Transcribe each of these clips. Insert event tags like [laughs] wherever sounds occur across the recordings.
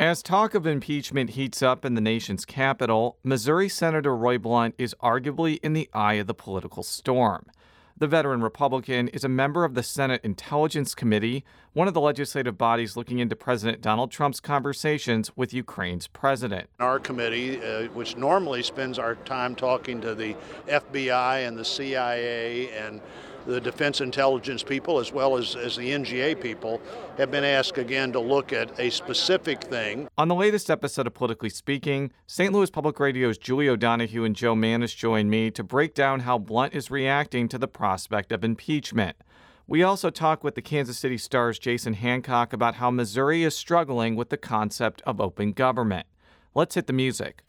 As talk of impeachment heats up in the nation's capital, Missouri Senator Roy Blunt is arguably in the eye of the political storm. The veteran Republican is a member of the Senate Intelligence Committee, one of the legislative bodies looking into President Donald Trump's conversations with Ukraine's president. Our committee, uh, which normally spends our time talking to the FBI and the CIA and the defense intelligence people as well as, as the NGA people have been asked again to look at a specific thing. On the latest episode of Politically Speaking, St. Louis Public Radio's Julie O'Donoghue and Joe Mannies join me to break down how Blunt is reacting to the prospect of impeachment. We also talk with the Kansas City Star's Jason Hancock about how Missouri is struggling with the concept of open government. Let's hit the music.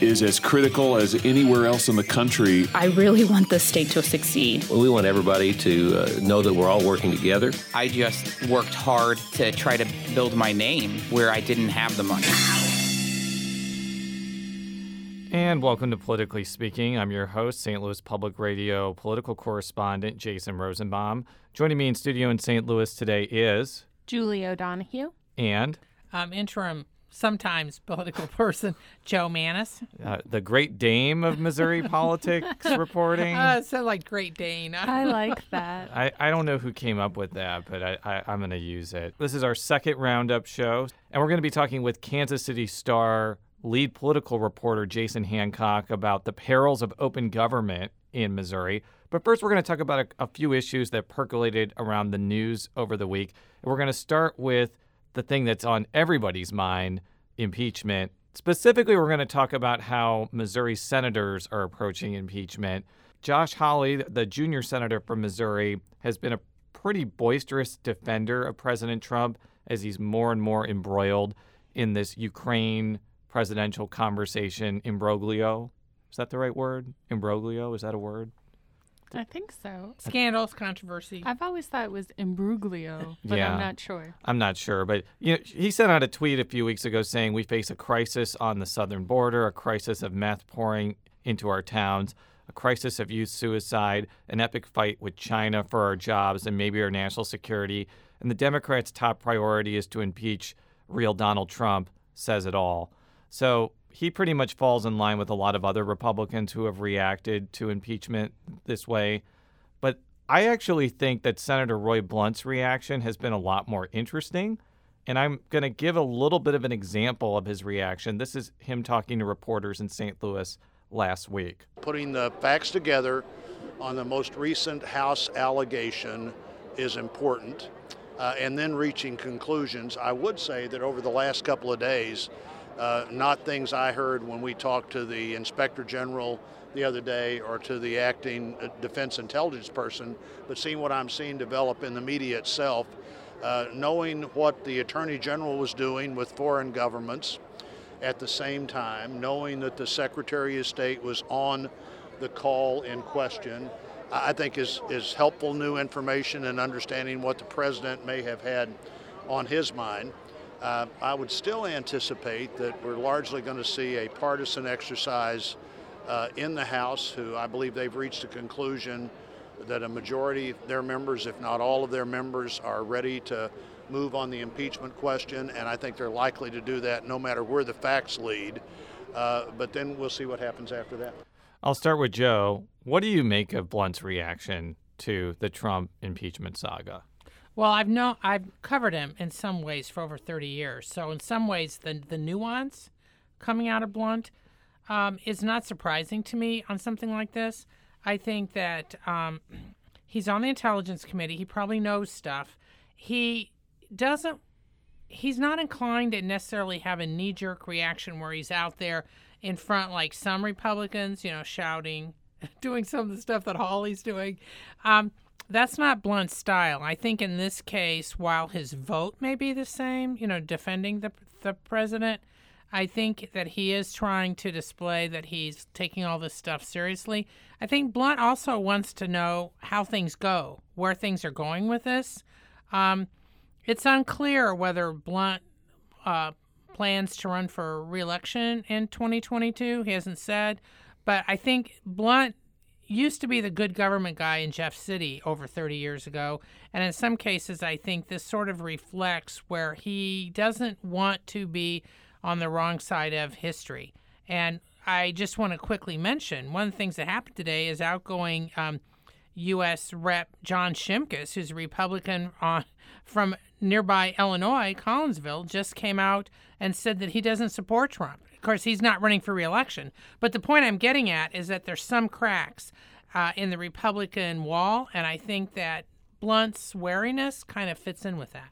is as critical as anywhere else in the country. I really want the state to succeed. Well, we want everybody to uh, know that we're all working together. I just worked hard to try to build my name where I didn't have the money. And welcome to Politically Speaking. I'm your host, St. Louis Public Radio political correspondent Jason Rosenbaum. Joining me in studio in St. Louis today is Julie O'Donoghue and um, interim sometimes political [laughs] person Joe Mannies. uh, the Great Dame of Missouri [laughs] politics reporting. Uh, so like Great Dane. I like that. I, I don't know who came up with that, but I, I, I'm going to use it. This is our second roundup show, and we're going to be talking with Kansas City Star lead political reporter Jason Hancock about the perils of open government in Missouri. But first, we're going to talk about a, a few issues that percolated around the news over the week. And we're going to start with the thing that's on everybody's mind impeachment. Specifically, we're going to talk about how Missouri senators are approaching impeachment. Josh Hawley, the junior senator from Missouri, has been a pretty boisterous defender of President Trump as he's more and more embroiled in this Ukraine presidential conversation imbroglio. Is that the right word? Imbroglio? Is that a word? I think so. Scandals, controversy. I've always thought it was imbroglio, but Yeah. I'm not sure. I'm not sure, but you know, he sent out a tweet a few weeks ago saying we face a crisis on the southern border, a crisis of meth pouring into our towns, a crisis of youth suicide, an epic fight with China for our jobs and maybe our national security. And the Democrats' top priority is to impeach real Donald Trump, says it all. So he pretty much falls in line with a lot of other Republicans who have reacted to impeachment this way. But I actually think that Senator Roy Blunt's reaction has been a lot more interesting. And I'm going to give a little bit of an example of his reaction. This is him talking to reporters in St. Louis last week. Putting the facts together on the most recent House allegation is important, uh, and then reaching conclusions. I would say that over the last couple of days, uh, not things I heard when we talked to the Inspector General the other day or to the acting uh, defense intelligence person, but seeing what I'm seeing develop in the media itself, uh, knowing what the Attorney General was doing with foreign governments at the same time, knowing that the Secretary of State was on the call in question, I think is, is helpful new information and understanding what the President may have had on his mind. Uh, I would still anticipate that we're largely going to see a partisan exercise uh, in the House, who I believe they've reached a conclusion that a majority of their members, if not all of their members, are ready to move on the impeachment question, and I think they're likely to do that no matter where the facts lead. Uh, but then we'll see what happens after that. I'll start with Joe. What do you make of Blunt's reaction to the Trump impeachment saga? Well, I've known I've covered him in some ways for over 30 years. So in some ways, the the nuance coming out of Blunt um, is not surprising to me on something like this. I think that um, [clears throat] he's on the intelligence committee. He probably knows stuff. He doesn't. He's not inclined to necessarily have a knee jerk reaction where he's out there in front like some Republicans, you know, shouting, [laughs] doing some of the stuff that Hawley's doing. Um, that's not Blunt's style. I think in this case, while his vote may be the same, you know, defending the the president, I think that he is trying to display that he's taking all this stuff seriously. I think Blunt also wants to know how things go, where things are going with this. Um, it's unclear whether Blunt uh, plans to run for reelection in 2022. He hasn't said, but I think Blunt used to be the good government guy in Jeff City over 30 years ago. And in some cases, I think this sort of reflects where he doesn't want to be on the wrong side of history. And I just want to quickly mention one of the things that happened today is outgoing um, U.S. Rep. John Shimkus, who's a Republican on, from nearby Illinois, Collinsville, just came out and said that he doesn't support Trump. Of course, he's not running for reelection. But the point I'm getting at is that there's some cracks uh, in the Republican wall, and I think that Blunt's wariness kind of fits in with that.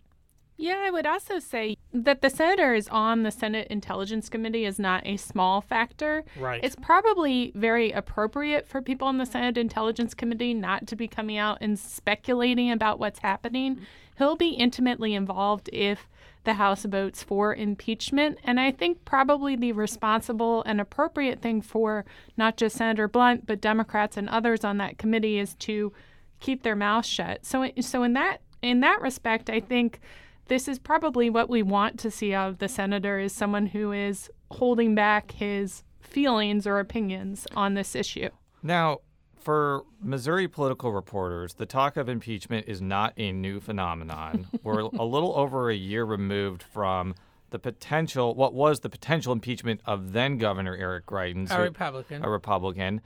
Yeah, I would also say that the senator is on the Senate Intelligence Committee is not a small factor. Right. It's probably very appropriate for people on the Senate Intelligence Committee not to be coming out and speculating about what's happening. He'll be intimately involved if the House votes for impeachment. And I think probably the responsible and appropriate thing for not just Senator Blunt, but Democrats and others on that committee is to keep their mouths shut. So, so in that in that respect, I think this is probably what we want to see of the senator is someone who is holding back his feelings or opinions on this issue. Now, for Missouri political reporters, the talk of impeachment is not a new phenomenon. [laughs] We're a little over a year removed from the potential, what was the potential impeachment of then Governor Eric Greitens, a Republican. A Republican.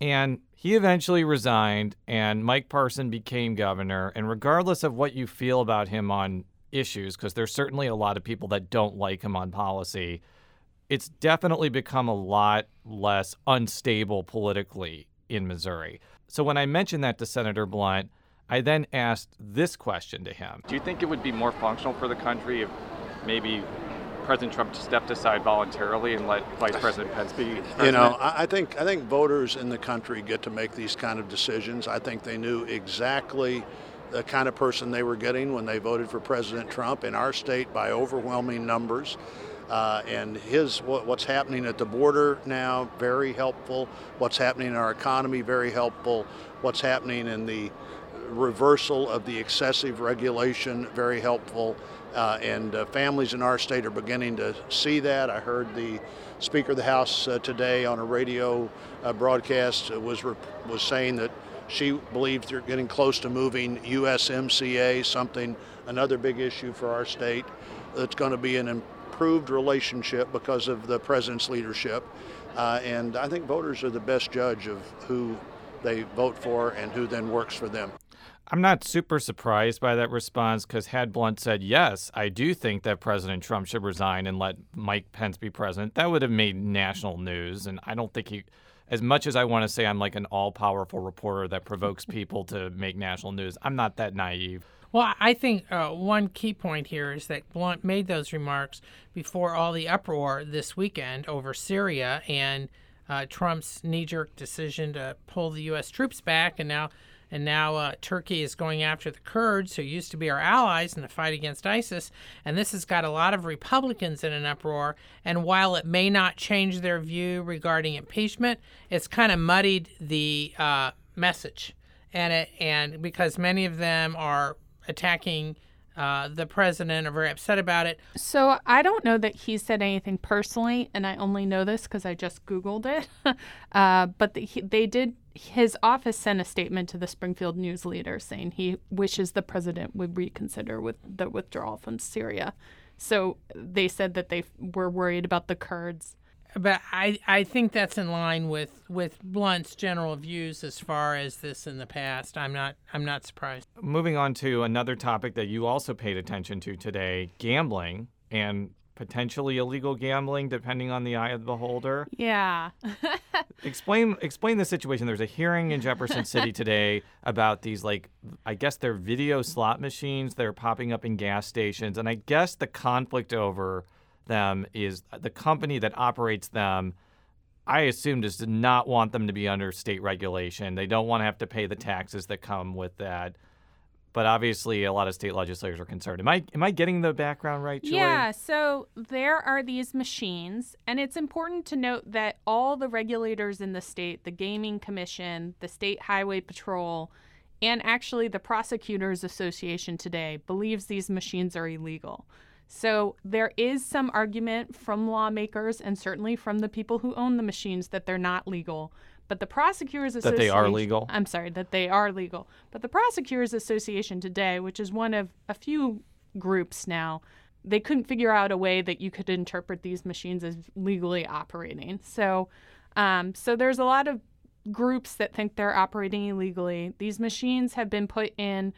And he eventually resigned, and Mike Parson became governor. And regardless of what you feel about him on issues, because there's certainly a lot of people that don't like him on policy, it's definitely become a lot less unstable politically in Missouri. So when I mentioned that to Senator Blunt, I then asked this question to him Do you think it would be more functional for the country if maybe President Trump stepped aside voluntarily and let Vice President Pence be president? You know, I I think I think voters in the country get to make these kind of decisions. I think they knew exactly the kind of person they were getting when they voted for President Trump in our state by overwhelming numbers. Uh, and his what, what's happening at the border now very helpful. What's happening in our economy very helpful. What's happening in the reversal of the excessive regulation very helpful. Uh, and uh, families in our state are beginning to see that. I heard the Speaker of the House uh, today on a radio uh, broadcast uh, was re- was saying that she believes they're getting close to moving USMCA, something another big issue for our state. That's going to be an improved relationship because of the president's leadership. Uh, and I think voters are the best judge of who they vote for and who then works for them. I'm not super surprised by that response because had Blunt said, yes, I do think that President Trump should resign and let Mike Pence be president, that would have made national news. And I don't think he, as much as I want to say I'm like an all powerful reporter that provokes people to make national news, I'm not that naive. Well, I think uh, one key point here is that Blunt made those remarks before all the uproar this weekend over Syria and uh, Trump's knee-jerk decision to pull the U.S. troops back, and now and now uh, Turkey is going after the Kurds, who used to be our allies in the fight against ISIS. And this has got a lot of Republicans in an uproar. And while it may not change their view regarding impeachment, it's kind of muddied the uh, message, and it and because many of them are attacking uh, the president are very upset about it. So I don't know that he said anything personally, and I only know this because I just Googled it. [laughs] uh, but the, he, they did, his office sent a statement to the Springfield News Leader saying he wishes the president would reconsider with the withdrawal from Syria. So they said that they were worried about the Kurds. But I, I think that's in line with, with Blunt's general views as far as this in the past. I'm not I'm not surprised. Moving on to another topic that you also paid attention to today, gambling and potentially illegal gambling depending on the eye of the beholder. Yeah. [laughs] explain explain the situation. There's a hearing in Jefferson City [laughs] today about these like I guess they're video slot machines that are popping up in gas stations and I guess the conflict over them is the company that operates them I assume does not want them to be under state regulation. They don't want to have to pay the taxes that come with that. but obviously a lot of state legislators are concerned. Am I am I getting the background right, Julie? Yeah, so there are these machines, and it's important to note that all the regulators in the state, the Gaming Commission, the State Highway Patrol, and actually the Prosecutors Association today believes these machines are illegal. So there is some argument from lawmakers and certainly from the people who own the machines that they're not legal. But the Prosecutors That Association they are legal? I'm sorry, that they are legal. But the Prosecutors Association today, which is one of a few groups now, they couldn't figure out a way that you could interpret these machines as legally operating. So, um, so there's a lot of groups that think they're operating illegally. These machines have been put in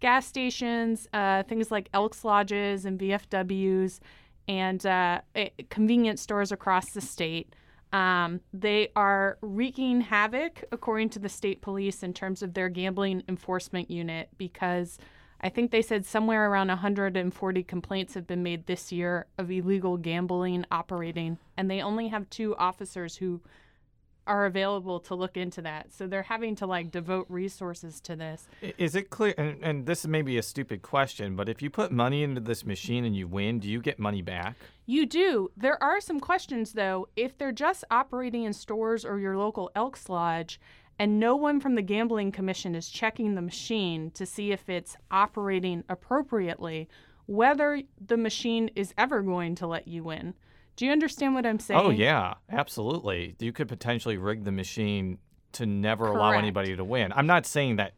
gas stations, uh, things like Elks Lodges and VFWs, and uh, eh, convenience stores across the state. Um, they are wreaking havoc, according to the state police, in terms of their gambling enforcement unit, because I think they said somewhere around 140 complaints have been made this year of illegal gambling operating, and they only have two officers who are available to look into that. So they're having to like devote resources to this. Is it clear? And, and this may be a stupid question, but if you put money into this machine and you win, do you get money back? You do. There are some questions though. If they're just operating in stores or your local Elks Lodge, and no one from the Gambling Commission is checking the machine to see if it's operating appropriately, whether the machine is ever going to let you win. Do you understand what I'm saying? Oh yeah, absolutely. You could potentially rig the machine to never allow anybody to win. I'm not saying that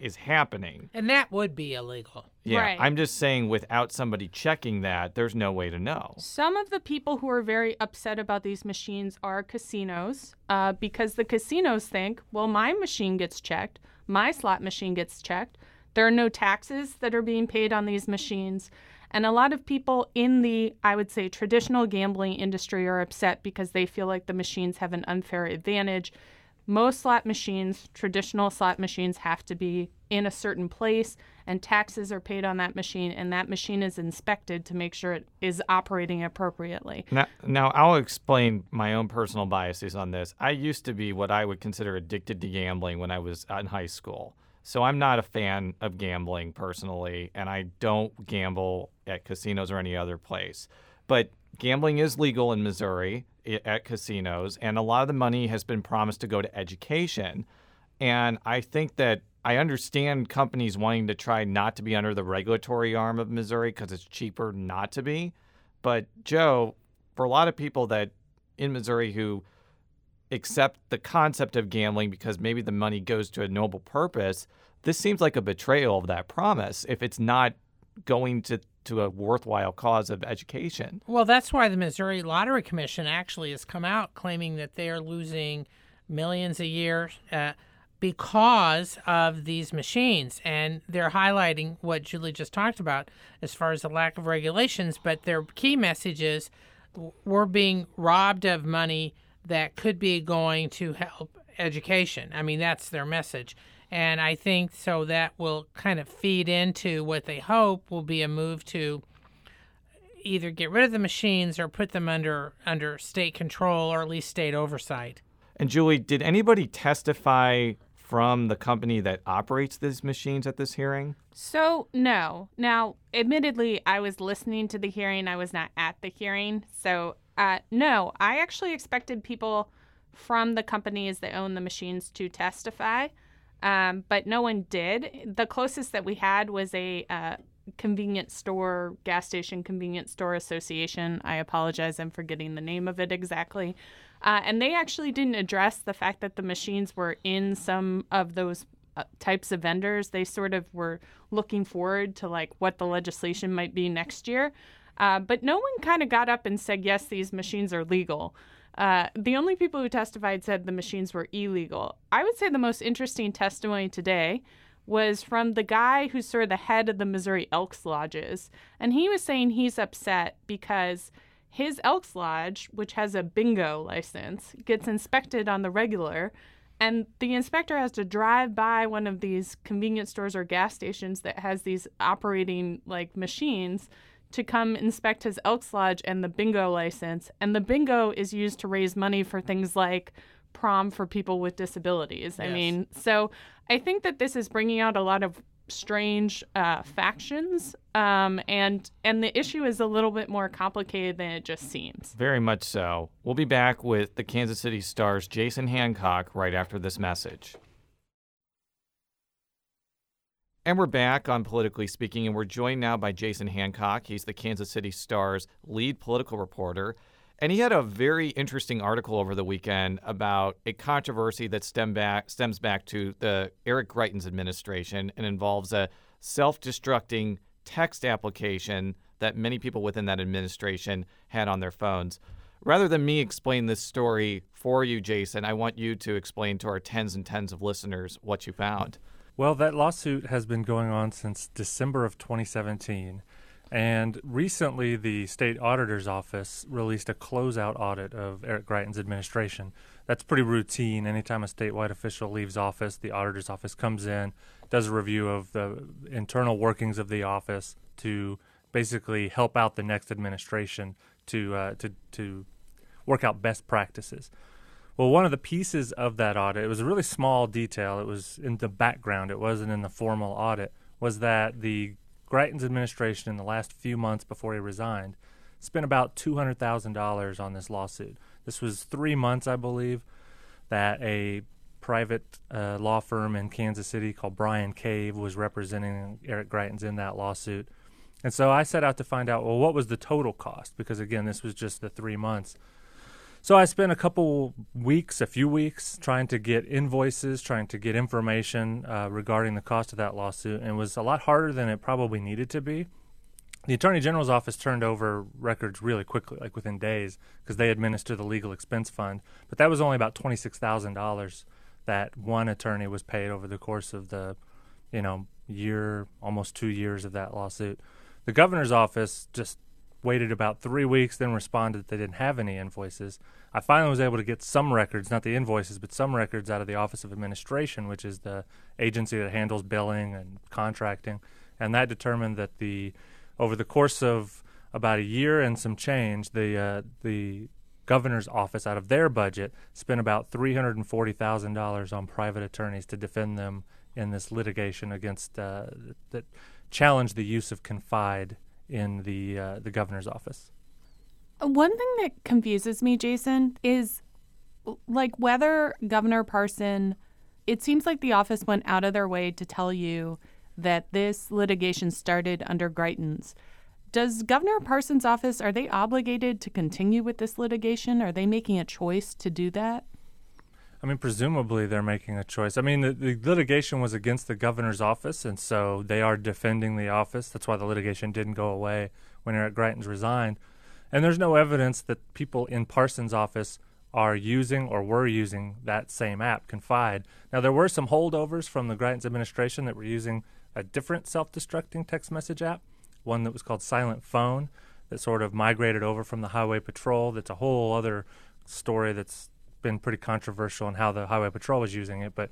is happening. And that would be illegal. Yeah, Right. I'm just saying without somebody checking that, there's no way to know. Some of the people who are very upset about these machines are casinos uh, because the casinos think, well, my machine gets checked, my slot machine gets checked. There are no taxes that are being paid on these machines. And a lot of people in the, I would say, traditional gambling industry are upset because they feel like the machines have an unfair advantage. Most slot machines, traditional slot machines, have to be in a certain place, and taxes are paid on that machine, and that machine is inspected to make sure it is operating appropriately. Now, now I'll explain my own personal biases on this. I used to be what I would consider addicted to gambling when I was in high school. So I'm not a fan of gambling personally, and I don't gamble at casinos or any other place. But gambling is legal in Missouri at casinos, and a lot of the money has been promised to go to education. And I think that I understand companies wanting to try not to be under the regulatory arm of Missouri because it's cheaper not to be. But Joe, for a lot of people that in Missouri who accept the concept of gambling because maybe the money goes to a noble purpose, this seems like a betrayal of that promise if it's not going to, to a worthwhile cause of education. Well, that's why the Missouri Lottery Commission actually has come out claiming that they are losing millions a year uh, because of these machines. And they're highlighting what Julie just talked about as far as the lack of regulations. But their key message is we're being robbed of money that could be going to help education. I mean, that's their message. And I think so that will kind of feed into what they hope will be a move to either get rid of the machines or put them under under state control or at least state oversight. And Julie, did anybody testify from the company that operates these machines at this hearing? So, no. Now, admittedly, I was listening to the hearing, I was not at the hearing. So, uh, no, I actually expected people from the companies that own the machines to testify, um, but no one did. The closest that we had was a uh, convenience store, gas station convenience store association. I apologize, I'm forgetting the name of it exactly. Uh, and they actually didn't address the fact that the machines were in some of those uh, types of vendors. They sort of were looking forward to like what the legislation might be next year. Uh, but no one kind of got up and said, yes, these machines are legal. Uh, the only people who testified said the machines were illegal. I would say the most interesting testimony today was from the guy who's sort of the head of the Missouri Elks Lodges. And he was saying he's upset because his Elks Lodge, which has a bingo license, gets inspected on the regular. And the inspector has to drive by one of these convenience stores or gas stations that has these operating like machines to come inspect his Elks Lodge and the bingo license. And the bingo is used to raise money for things like prom for people with disabilities. I Yes. mean, so I think that this is bringing out a lot of strange uh, factions, um, and and the issue is a little bit more complicated than it just seems. Very much so. We'll be back with the Kansas City Star's Jason Hancock right after this message. And we're back on Politically Speaking, and we're joined now by Jason Hancock. He's the Kansas City Star's lead political reporter. And he had a very interesting article over the weekend about a controversy that stem back, stems back to the Eric Greitens administration and involves a self destructing text application that many people within that administration had on their phones. Rather than me explain this story for you, Jason, I want you to explain to our tens and tens of listeners what you found. Well, that lawsuit has been going on since December of 2017. And recently, the state auditor's office released a closeout audit of Eric Greitens' administration. That's pretty routine. Anytime a statewide official leaves office, the auditor's office comes in, does a review of the internal workings of the office to basically help out the next administration to uh, to to work out best practices. Well, one of the pieces of that audit, it was a really small detail. It was in the background. It wasn't in the formal audit. Was that the Greitens administration in the last few months before he resigned spent about $200,000 on this lawsuit. This was three months, I believe, that a private uh, law firm in Kansas City called Bryan Cave was representing Eric Greitens in that lawsuit. And so I set out to find out, well, what was the total cost? Because again, this was just the three months. So I spent a couple weeks, a few weeks, trying to get invoices, trying to get information uh, regarding the cost of that lawsuit, and it was a lot harder than it probably needed to be. The Attorney General's office turned over records really quickly, like within days, because they administer the legal expense fund. But that was only about twenty-six thousand dollars that one attorney was paid over the course of the, you know, year, almost two years of that lawsuit. The governor's office just waited about three weeks, then responded that they didn't have any invoices. I finally was able to get some records, not the invoices, but some records out of the Office of Administration, which is the agency that handles billing and contracting. And that determined that the over the course of about a year and some change, the uh, the governor's office out of their budget spent about three hundred and forty thousand dollars on private attorneys to defend them in this litigation against uh, that challenged the use of Confide in the uh, the governor's office. One thing that confuses me, Jason, is like whether Governor Parson. It seems like the office went out of their way to tell you that this litigation started under Greitens. Does Governor Parson's office are they obligated to continue with this litigation? Are they making a choice to do that? I mean, presumably they're making a choice. I mean, the, the, litigation was against the governor's office, and so they are defending the office. That's why the litigation didn't go away when Eric Greitens resigned. And there's no evidence that people in Parsons' office are using or were using that same app, Confide. Now, there were some holdovers from the Greitens administration that were using a different self destructing text message app, one that was called Silent Phone, that sort of migrated over from the Highway Patrol. That's a whole other story that's been pretty controversial in how the Highway Patrol was using it, but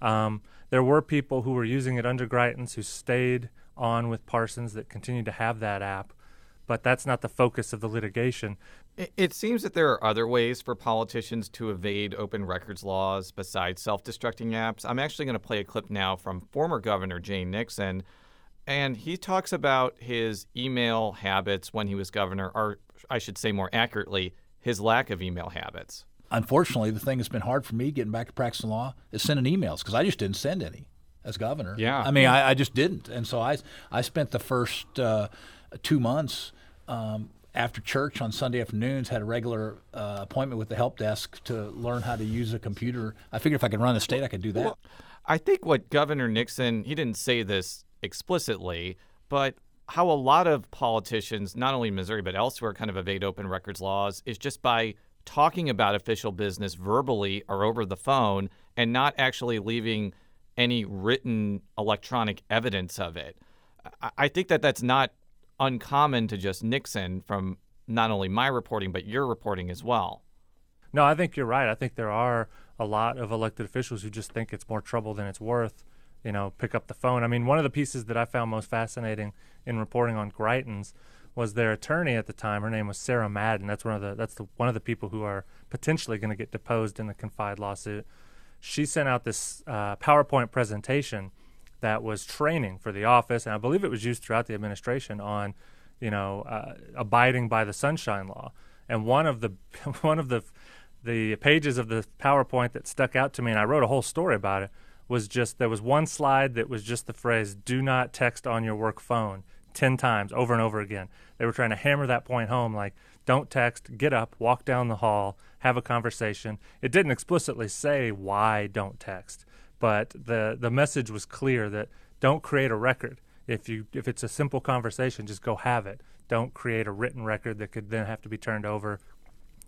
um, there were people who were using it under Greitens who stayed on with Parsons that continued to have that app, but that's not the focus of the litigation. It seems that there are other ways for politicians to evade open records laws besides self destructing apps. I'm actually going to play a clip now from former Governor Jay Nixon. And he talks about his email habits when he was governor, or I should say more accurately, his lack of email habits unfortunately, the thing that's been hard for me getting back to practicing law is sending emails because I just didn't send any as governor. Yeah. I mean, I, I just didn't. And so I, I spent the first uh, two months um, after church on Sunday afternoons, had a regular uh, appointment with the help desk to learn how to use a computer. I figured if I could run the state, I could do that. Well, I think what Governor Nixon, he didn't say this explicitly, but how a lot of politicians, not only in Missouri, but elsewhere, kind of evade open records laws is just by talking about official business verbally or over the phone and not actually leaving any written electronic evidence of it. I think that that's not uncommon to just Nixon from not only my reporting, but your reporting as well. No, I think you're right. I think there are a lot of elected officials who just think it's more trouble than it's worth, you know, pick up the phone. I mean, one of the pieces that I found most fascinating in reporting on Greitens was their attorney at the time. Her name was Sarah Madden. That's one of the that's the one of the people who are potentially going to get deposed in the Confide lawsuit. She sent out this uh, PowerPoint presentation that was training for the office, and I believe it was used throughout the administration on, you know, uh, abiding by the Sunshine Law. And one of the [laughs] one of the the pages of the PowerPoint that stuck out to me, and I wrote a whole story about it, was just there was one slide that was just the phrase "Do not text on your work phone" ten times over and over again. They were trying to hammer that point home, like don't text, get up, walk down the hall, have a conversation. It didn't explicitly say why don't text but the the message was clear that don't create a record. If you if it's a simple conversation, just go have it. Don't create a written record that could then have to be turned over.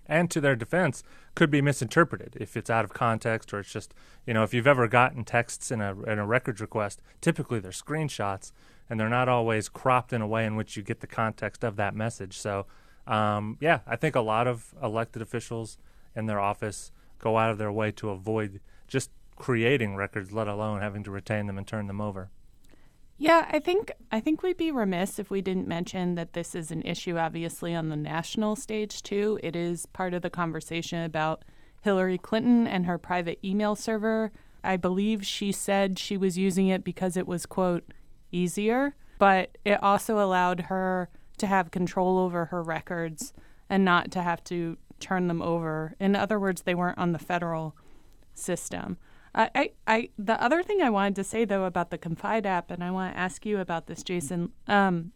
And to their defense, could be misinterpreted if it's out of context or it's just you know if you've ever gotten texts in a in a records request, typically they're screenshots and they're not always cropped in a way in which you get the context of that message. So um, yeah, I think a lot of elected officials in their office go out of their way to avoid just creating records, let alone having to retain them and turn them over. Yeah, I think I think we'd be remiss if we didn't mention that this is an issue obviously on the national stage too. It is part of the conversation about Hillary Clinton and her private email server. I believe she said she was using it because it was quote easier, but it also allowed her to have control over her records and not to have to turn them over. In other words, they weren't on the federal system. I, I, the other thing I wanted to say though about the Confide app, and I want to ask you about this, Jason. Um,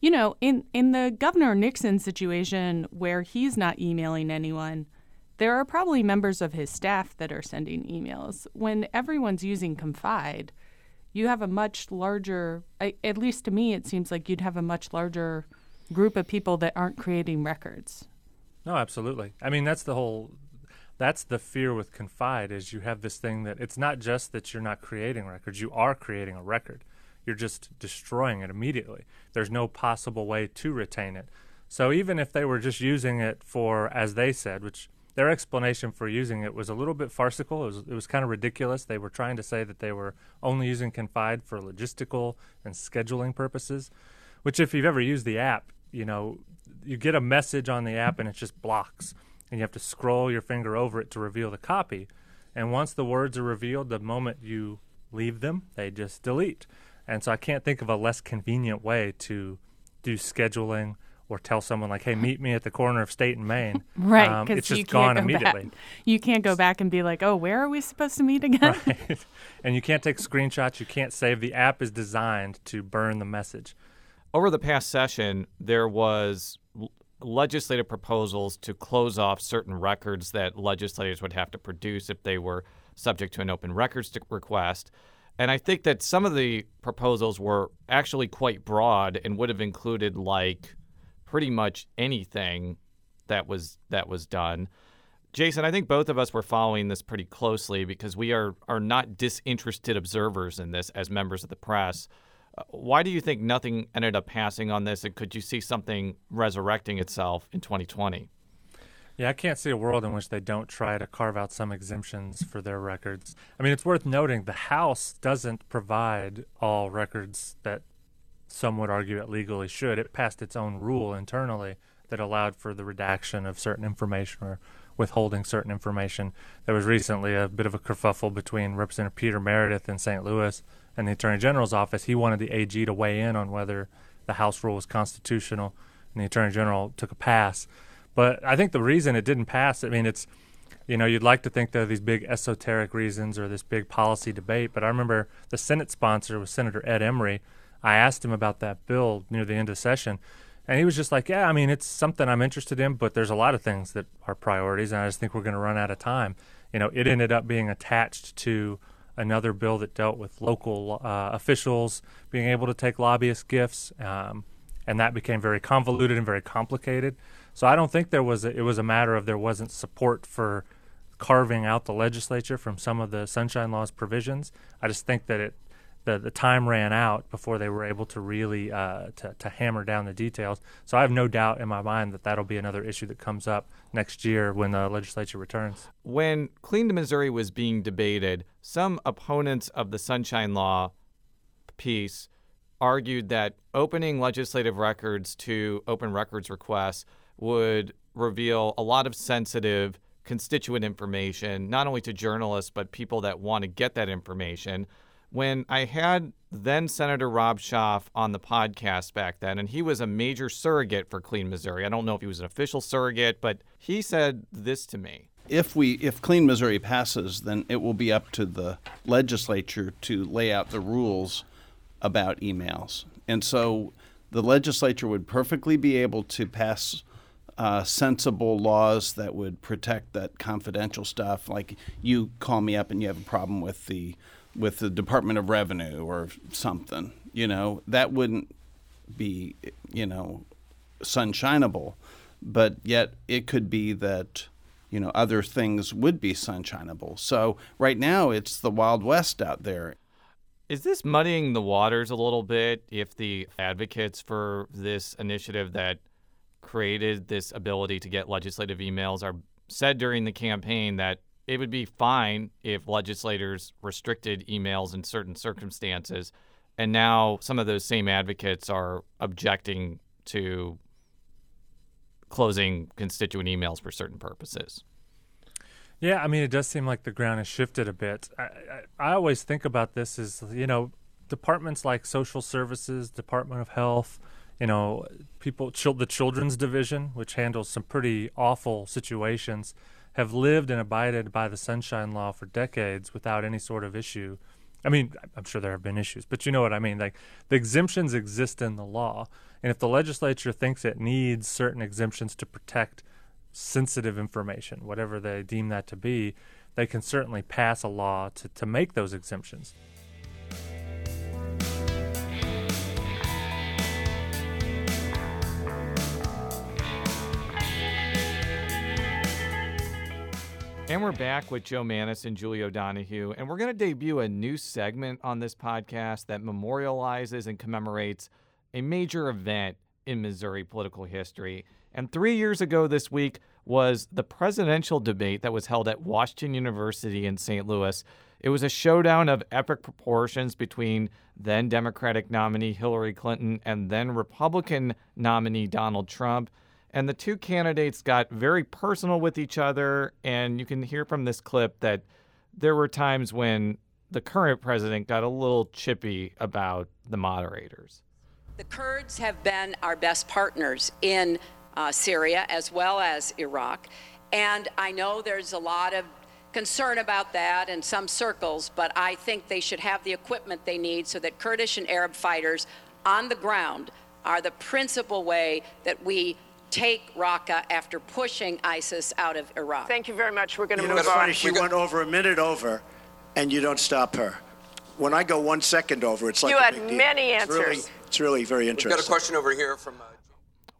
you know, in in the Governor Nixon situation where he's not emailing anyone, there are probably members of his staff that are sending emails. When everyone's using Confide, you have a much larger. At least to me, it seems like you'd have a much larger group of people that aren't creating records. No, absolutely. I mean, that's the whole that's the fear with confide is you have this thing that it's not just that you're not creating records you are creating a record you're just destroying it immediately there's no possible way to retain it so even if they were just using it for as they said which their explanation for using it was a little bit farcical it was, it was kind of ridiculous they were trying to say that they were only using confide for logistical and scheduling purposes which if you've ever used the app you know you get a message on the app and it just blocks and you have to scroll your finger over it to reveal the copy. And once the words are revealed, the moment you leave them, they just delete. And so I can't think of a less convenient way to do scheduling or tell someone like, "Hey, meet me at the corner of State and Main." [laughs] right, because um, it's just you gone go immediately. Back. You can't go back and be like, "Oh, where are we supposed to meet again?" [laughs] Right. and you can't take screenshots. You can't save. The app is designed to burn the message. Over the past session, there was legislative proposals to close off certain records that legislators would have to produce if they were subject to an open records request. And I think that some of the proposals were actually quite broad and would have included like pretty much anything that was that was done. Jason, I think both of us were following this pretty closely because we are are not disinterested observers in this as members of the press. Uh, why do you think nothing ended up passing on this, and could you see something resurrecting itself in 2020? Yeah, I can't see a world in which they don't try to carve out some exemptions for their records. I mean, it's worth noting the House doesn't provide all records that some would argue it legally should. It passed its own rule internally that allowed for the redaction of certain information or withholding certain information. There was recently a bit of a kerfuffle between Representative Peter Meredith in St. Louis and the Attorney General's office, he wanted the AG to weigh in on whether the House rule was constitutional, and the Attorney General took a pass. But I think the reason it didn't pass, I mean, it's, you know, you'd like to think there are these big esoteric reasons or this big policy debate, but I remember the Senate sponsor was Senator Ed Emery. I asked him about that bill near the end of session, and he was just like, "Yeah, I mean, it's something I'm interested in, but there's a lot of things that are priorities, and I just think we're going to run out of time." You know, it ended up being attached to another bill that dealt with local uh, officials being able to take lobbyist gifts, um, and that became very convoluted and very complicated. So I don't think there was a, it was a matter of there wasn't support for carving out the legislature from some of the Sunshine Law's provisions. I just think that it the, the time ran out before they were able to really uh, to, to hammer down the details. So I have no doubt in my mind that that'll be another issue that comes up next year when the legislature returns. When Clean Missouri was being debated, some opponents of the Sunshine Law piece argued that opening legislative records to open records requests would reveal a lot of sensitive constituent information, not only to journalists, but people that want to get that information when I had then Senator Rob Schaaf on the podcast back then, and he was a major surrogate for Clean Missouri. I don't know if he was an official surrogate, but he said this to me. If we if Clean Missouri passes, then it will be up to the legislature to lay out the rules about emails. And so the legislature would perfectly be able to pass uh, sensible laws that would protect that confidential stuff. Like you call me up and you have a problem with the with the Department of Revenue or something, you know, that wouldn't be, you know, sunshineable. But yet it could be that, you know, other things would be sunshineable. So right now it's the Wild West out there. Is this muddying the waters a little bit if the advocates for this initiative that created this ability to get legislative emails are said during the campaign that it would be fine if legislators restricted emails in certain circumstances. And now some of those same advocates are objecting to closing constituent emails for certain purposes. Yeah, I mean, it does seem like the ground has shifted a bit. I, I, I always think about this as, you know, departments like social services, Department of Health, you know, people, the Children's Division, which handles some pretty awful situations have lived and abided by the Sunshine Law for decades without any sort of issue. I mean, I'm sure there have been issues, but you know what I mean. Like the exemptions exist in the law, and if the legislature thinks it needs certain exemptions to protect sensitive information, whatever they deem that to be, they can certainly pass a law to, to make those exemptions. And we're back with Joe Mannies and Julie O'Donoghue, and we're going to debut a new segment on this podcast that memorializes and commemorates a major event in Missouri political history. And three years ago this week was the presidential debate that was held at Washington University in St. Louis. It was a showdown of epic proportions between then Democratic nominee Hillary Clinton and then Republican nominee Donald Trump. And the two candidates got very personal with each other. And you can hear from this clip that there were times when the current president got a little chippy about the moderators. The Kurds have been our best partners in uh, Syria as well as Iraq. And I know there's a lot of concern about that in some circles, but I think they should have the equipment they need so that Kurdish and Arab fighters on the ground are the principal way that we take Raqqa after pushing ISIS out of Iraq. Thank you very much. We're going to you move know, on. funny, she went over a minute over, and you don't stop her. When I go one second over, it's like you a had big deal. many It's answers. really, it's really very interesting. We've got a question over here from. Uh,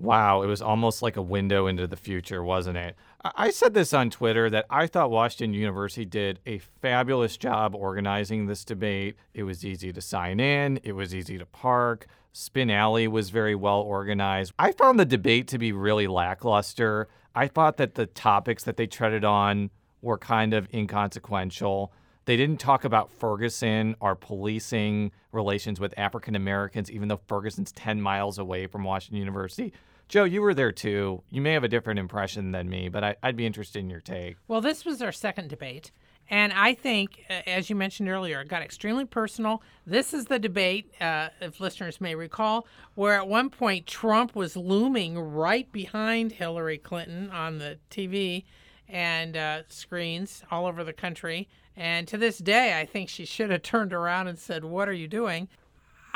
Wow, it was almost like a window into the future, wasn't it? I said this on Twitter that I thought Washington University did a fabulous job organizing this debate. It was easy to sign in, it was easy to park. Spin Alley was very well organized. I found the debate to be really lackluster. I thought that the topics that they treaded on were kind of inconsequential. They didn't talk about Ferguson or policing relations with African Americans, even though Ferguson's 10 miles away from Washington University. Joe, you were there too. You may have a different impression than me, but I, would be interested in your take. Well, this was our second debate. And I think, as you mentioned earlier, it got extremely personal. This is the debate, uh, if listeners may recall, where at one point Trump was looming right behind Hillary Clinton on the TV and uh, screens all over the country. And to this day, I think she should have [laughs] turned around and said, What are you doing?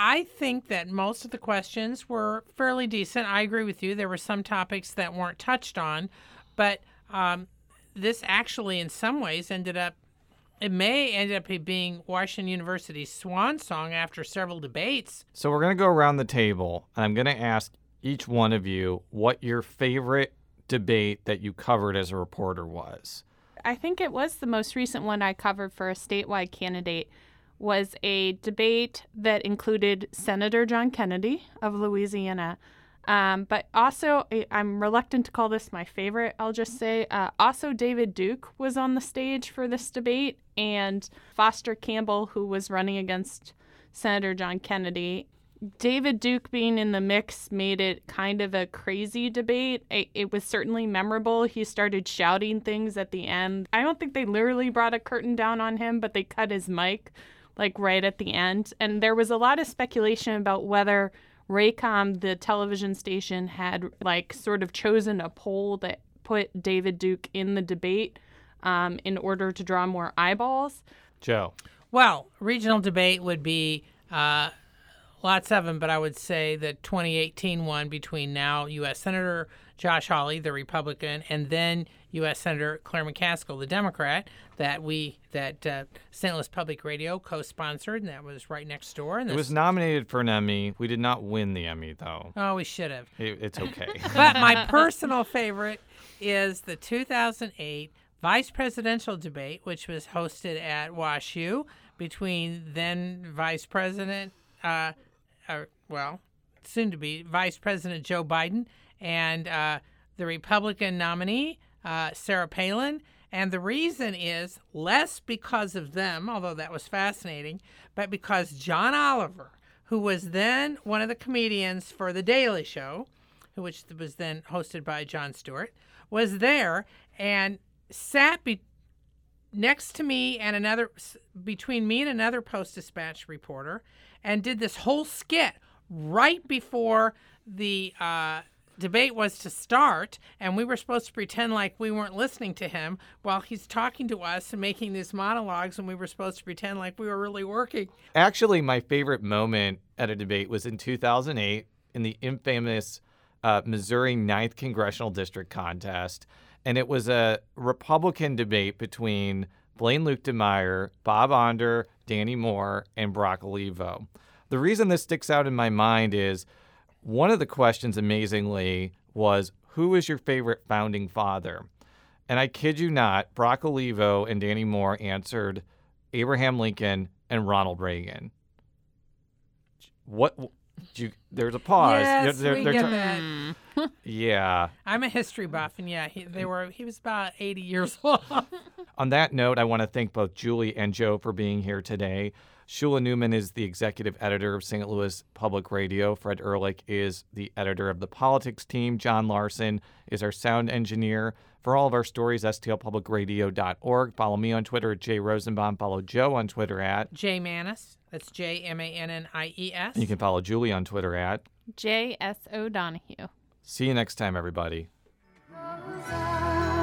I think that most of the questions were fairly decent. I agree with you. There were some topics that weren't touched on, but um, this actually, in some ways, ended up. It may end up being Washington University's swan song after several debates. So we're going to go around the table, and I'm going to ask each one of you what your favorite debate that you covered as a reporter was. I think it was the most recent one I covered for a statewide candidate was a debate that included Senator John Kennedy of Louisiana, um, but also I'm reluctant to call this my favorite. I'll just say uh, also David Duke was on the stage for this debate, and Foster Campbell, who was running against Senator John Kennedy. David Duke being in the mix made it kind of a crazy debate. It, it, was certainly memorable. He started shouting things at the end. I don't think they literally brought a curtain down on him, but they cut his mic like right at the end. And there was a lot of speculation about whether Raycom, the television station, had like sort of chosen a poll that put David Duke in the debate um, in order to draw more eyeballs. Joe. Well, regional debate would be uh, lots of them, but I would say the 2018 one between now U.S. Senator Josh Hawley, the Republican, and then U.S. Senator Claire McCaskill, the Democrat, that we that uh, St. Louis Public Radio co-sponsored, and that was right next door. And It was nominated for an Emmy. We did not win the Emmy, though. Oh, we should have. It, it's okay. [laughs] but my personal favorite is the 2008 vice presidential debate, which was hosted at WashU between then Vice President, uh, or, well, soon to be Vice President Joe Biden and uh, the Republican nominee, uh, Sarah Palin. And the reason is less because of them, although that was fascinating, but because John Oliver, who was then one of the comedians for The Daily Show, which was then hosted by Jon Stewart, was there and sat be- next to me and another between me and another Post Dispatch reporter, and did this whole skit right before the uh, debate was to start, and we were supposed to pretend like we weren't listening to him while he's talking to us and making these monologues, and we were supposed to pretend like we were really working. Actually, my favorite moment at a debate was in 2008 in the infamous uh, Missouri 9th Congressional District contest. And it was a Republican debate between Blaine Luetkemeyer, Bob Onder, Danny Moore, and Brock Olivo. The reason this sticks out in my mind is one of the questions, amazingly, was Who is your favorite founding father? And I kid you not, Brock Olivo and Danny Moore answered Abraham Lincoln and Ronald Reagan. What? You, there's a pause. Yes, They're- we they're get tr- that. [laughs] yeah. I'm a history buff, and yeah, he, they mm. were. He was about 80 years [laughs] old. On that note, I want to thank both Julie and Joe for being here today. Shula Neuman is the executive editor of St. Louis Public Radio. Fred Ehrlich is the editor of the politics team. John Larson is our sound engineer. For all of our stories, stlpublicradio.org. Follow me on Twitter at Jay Rosenbaum. Follow Joe on Twitter at. Jay Mannies. That's J M A N N I E S. You can follow Julie on Twitter at. J.S. O'Donoghue. See you next time, everybody. Rosa.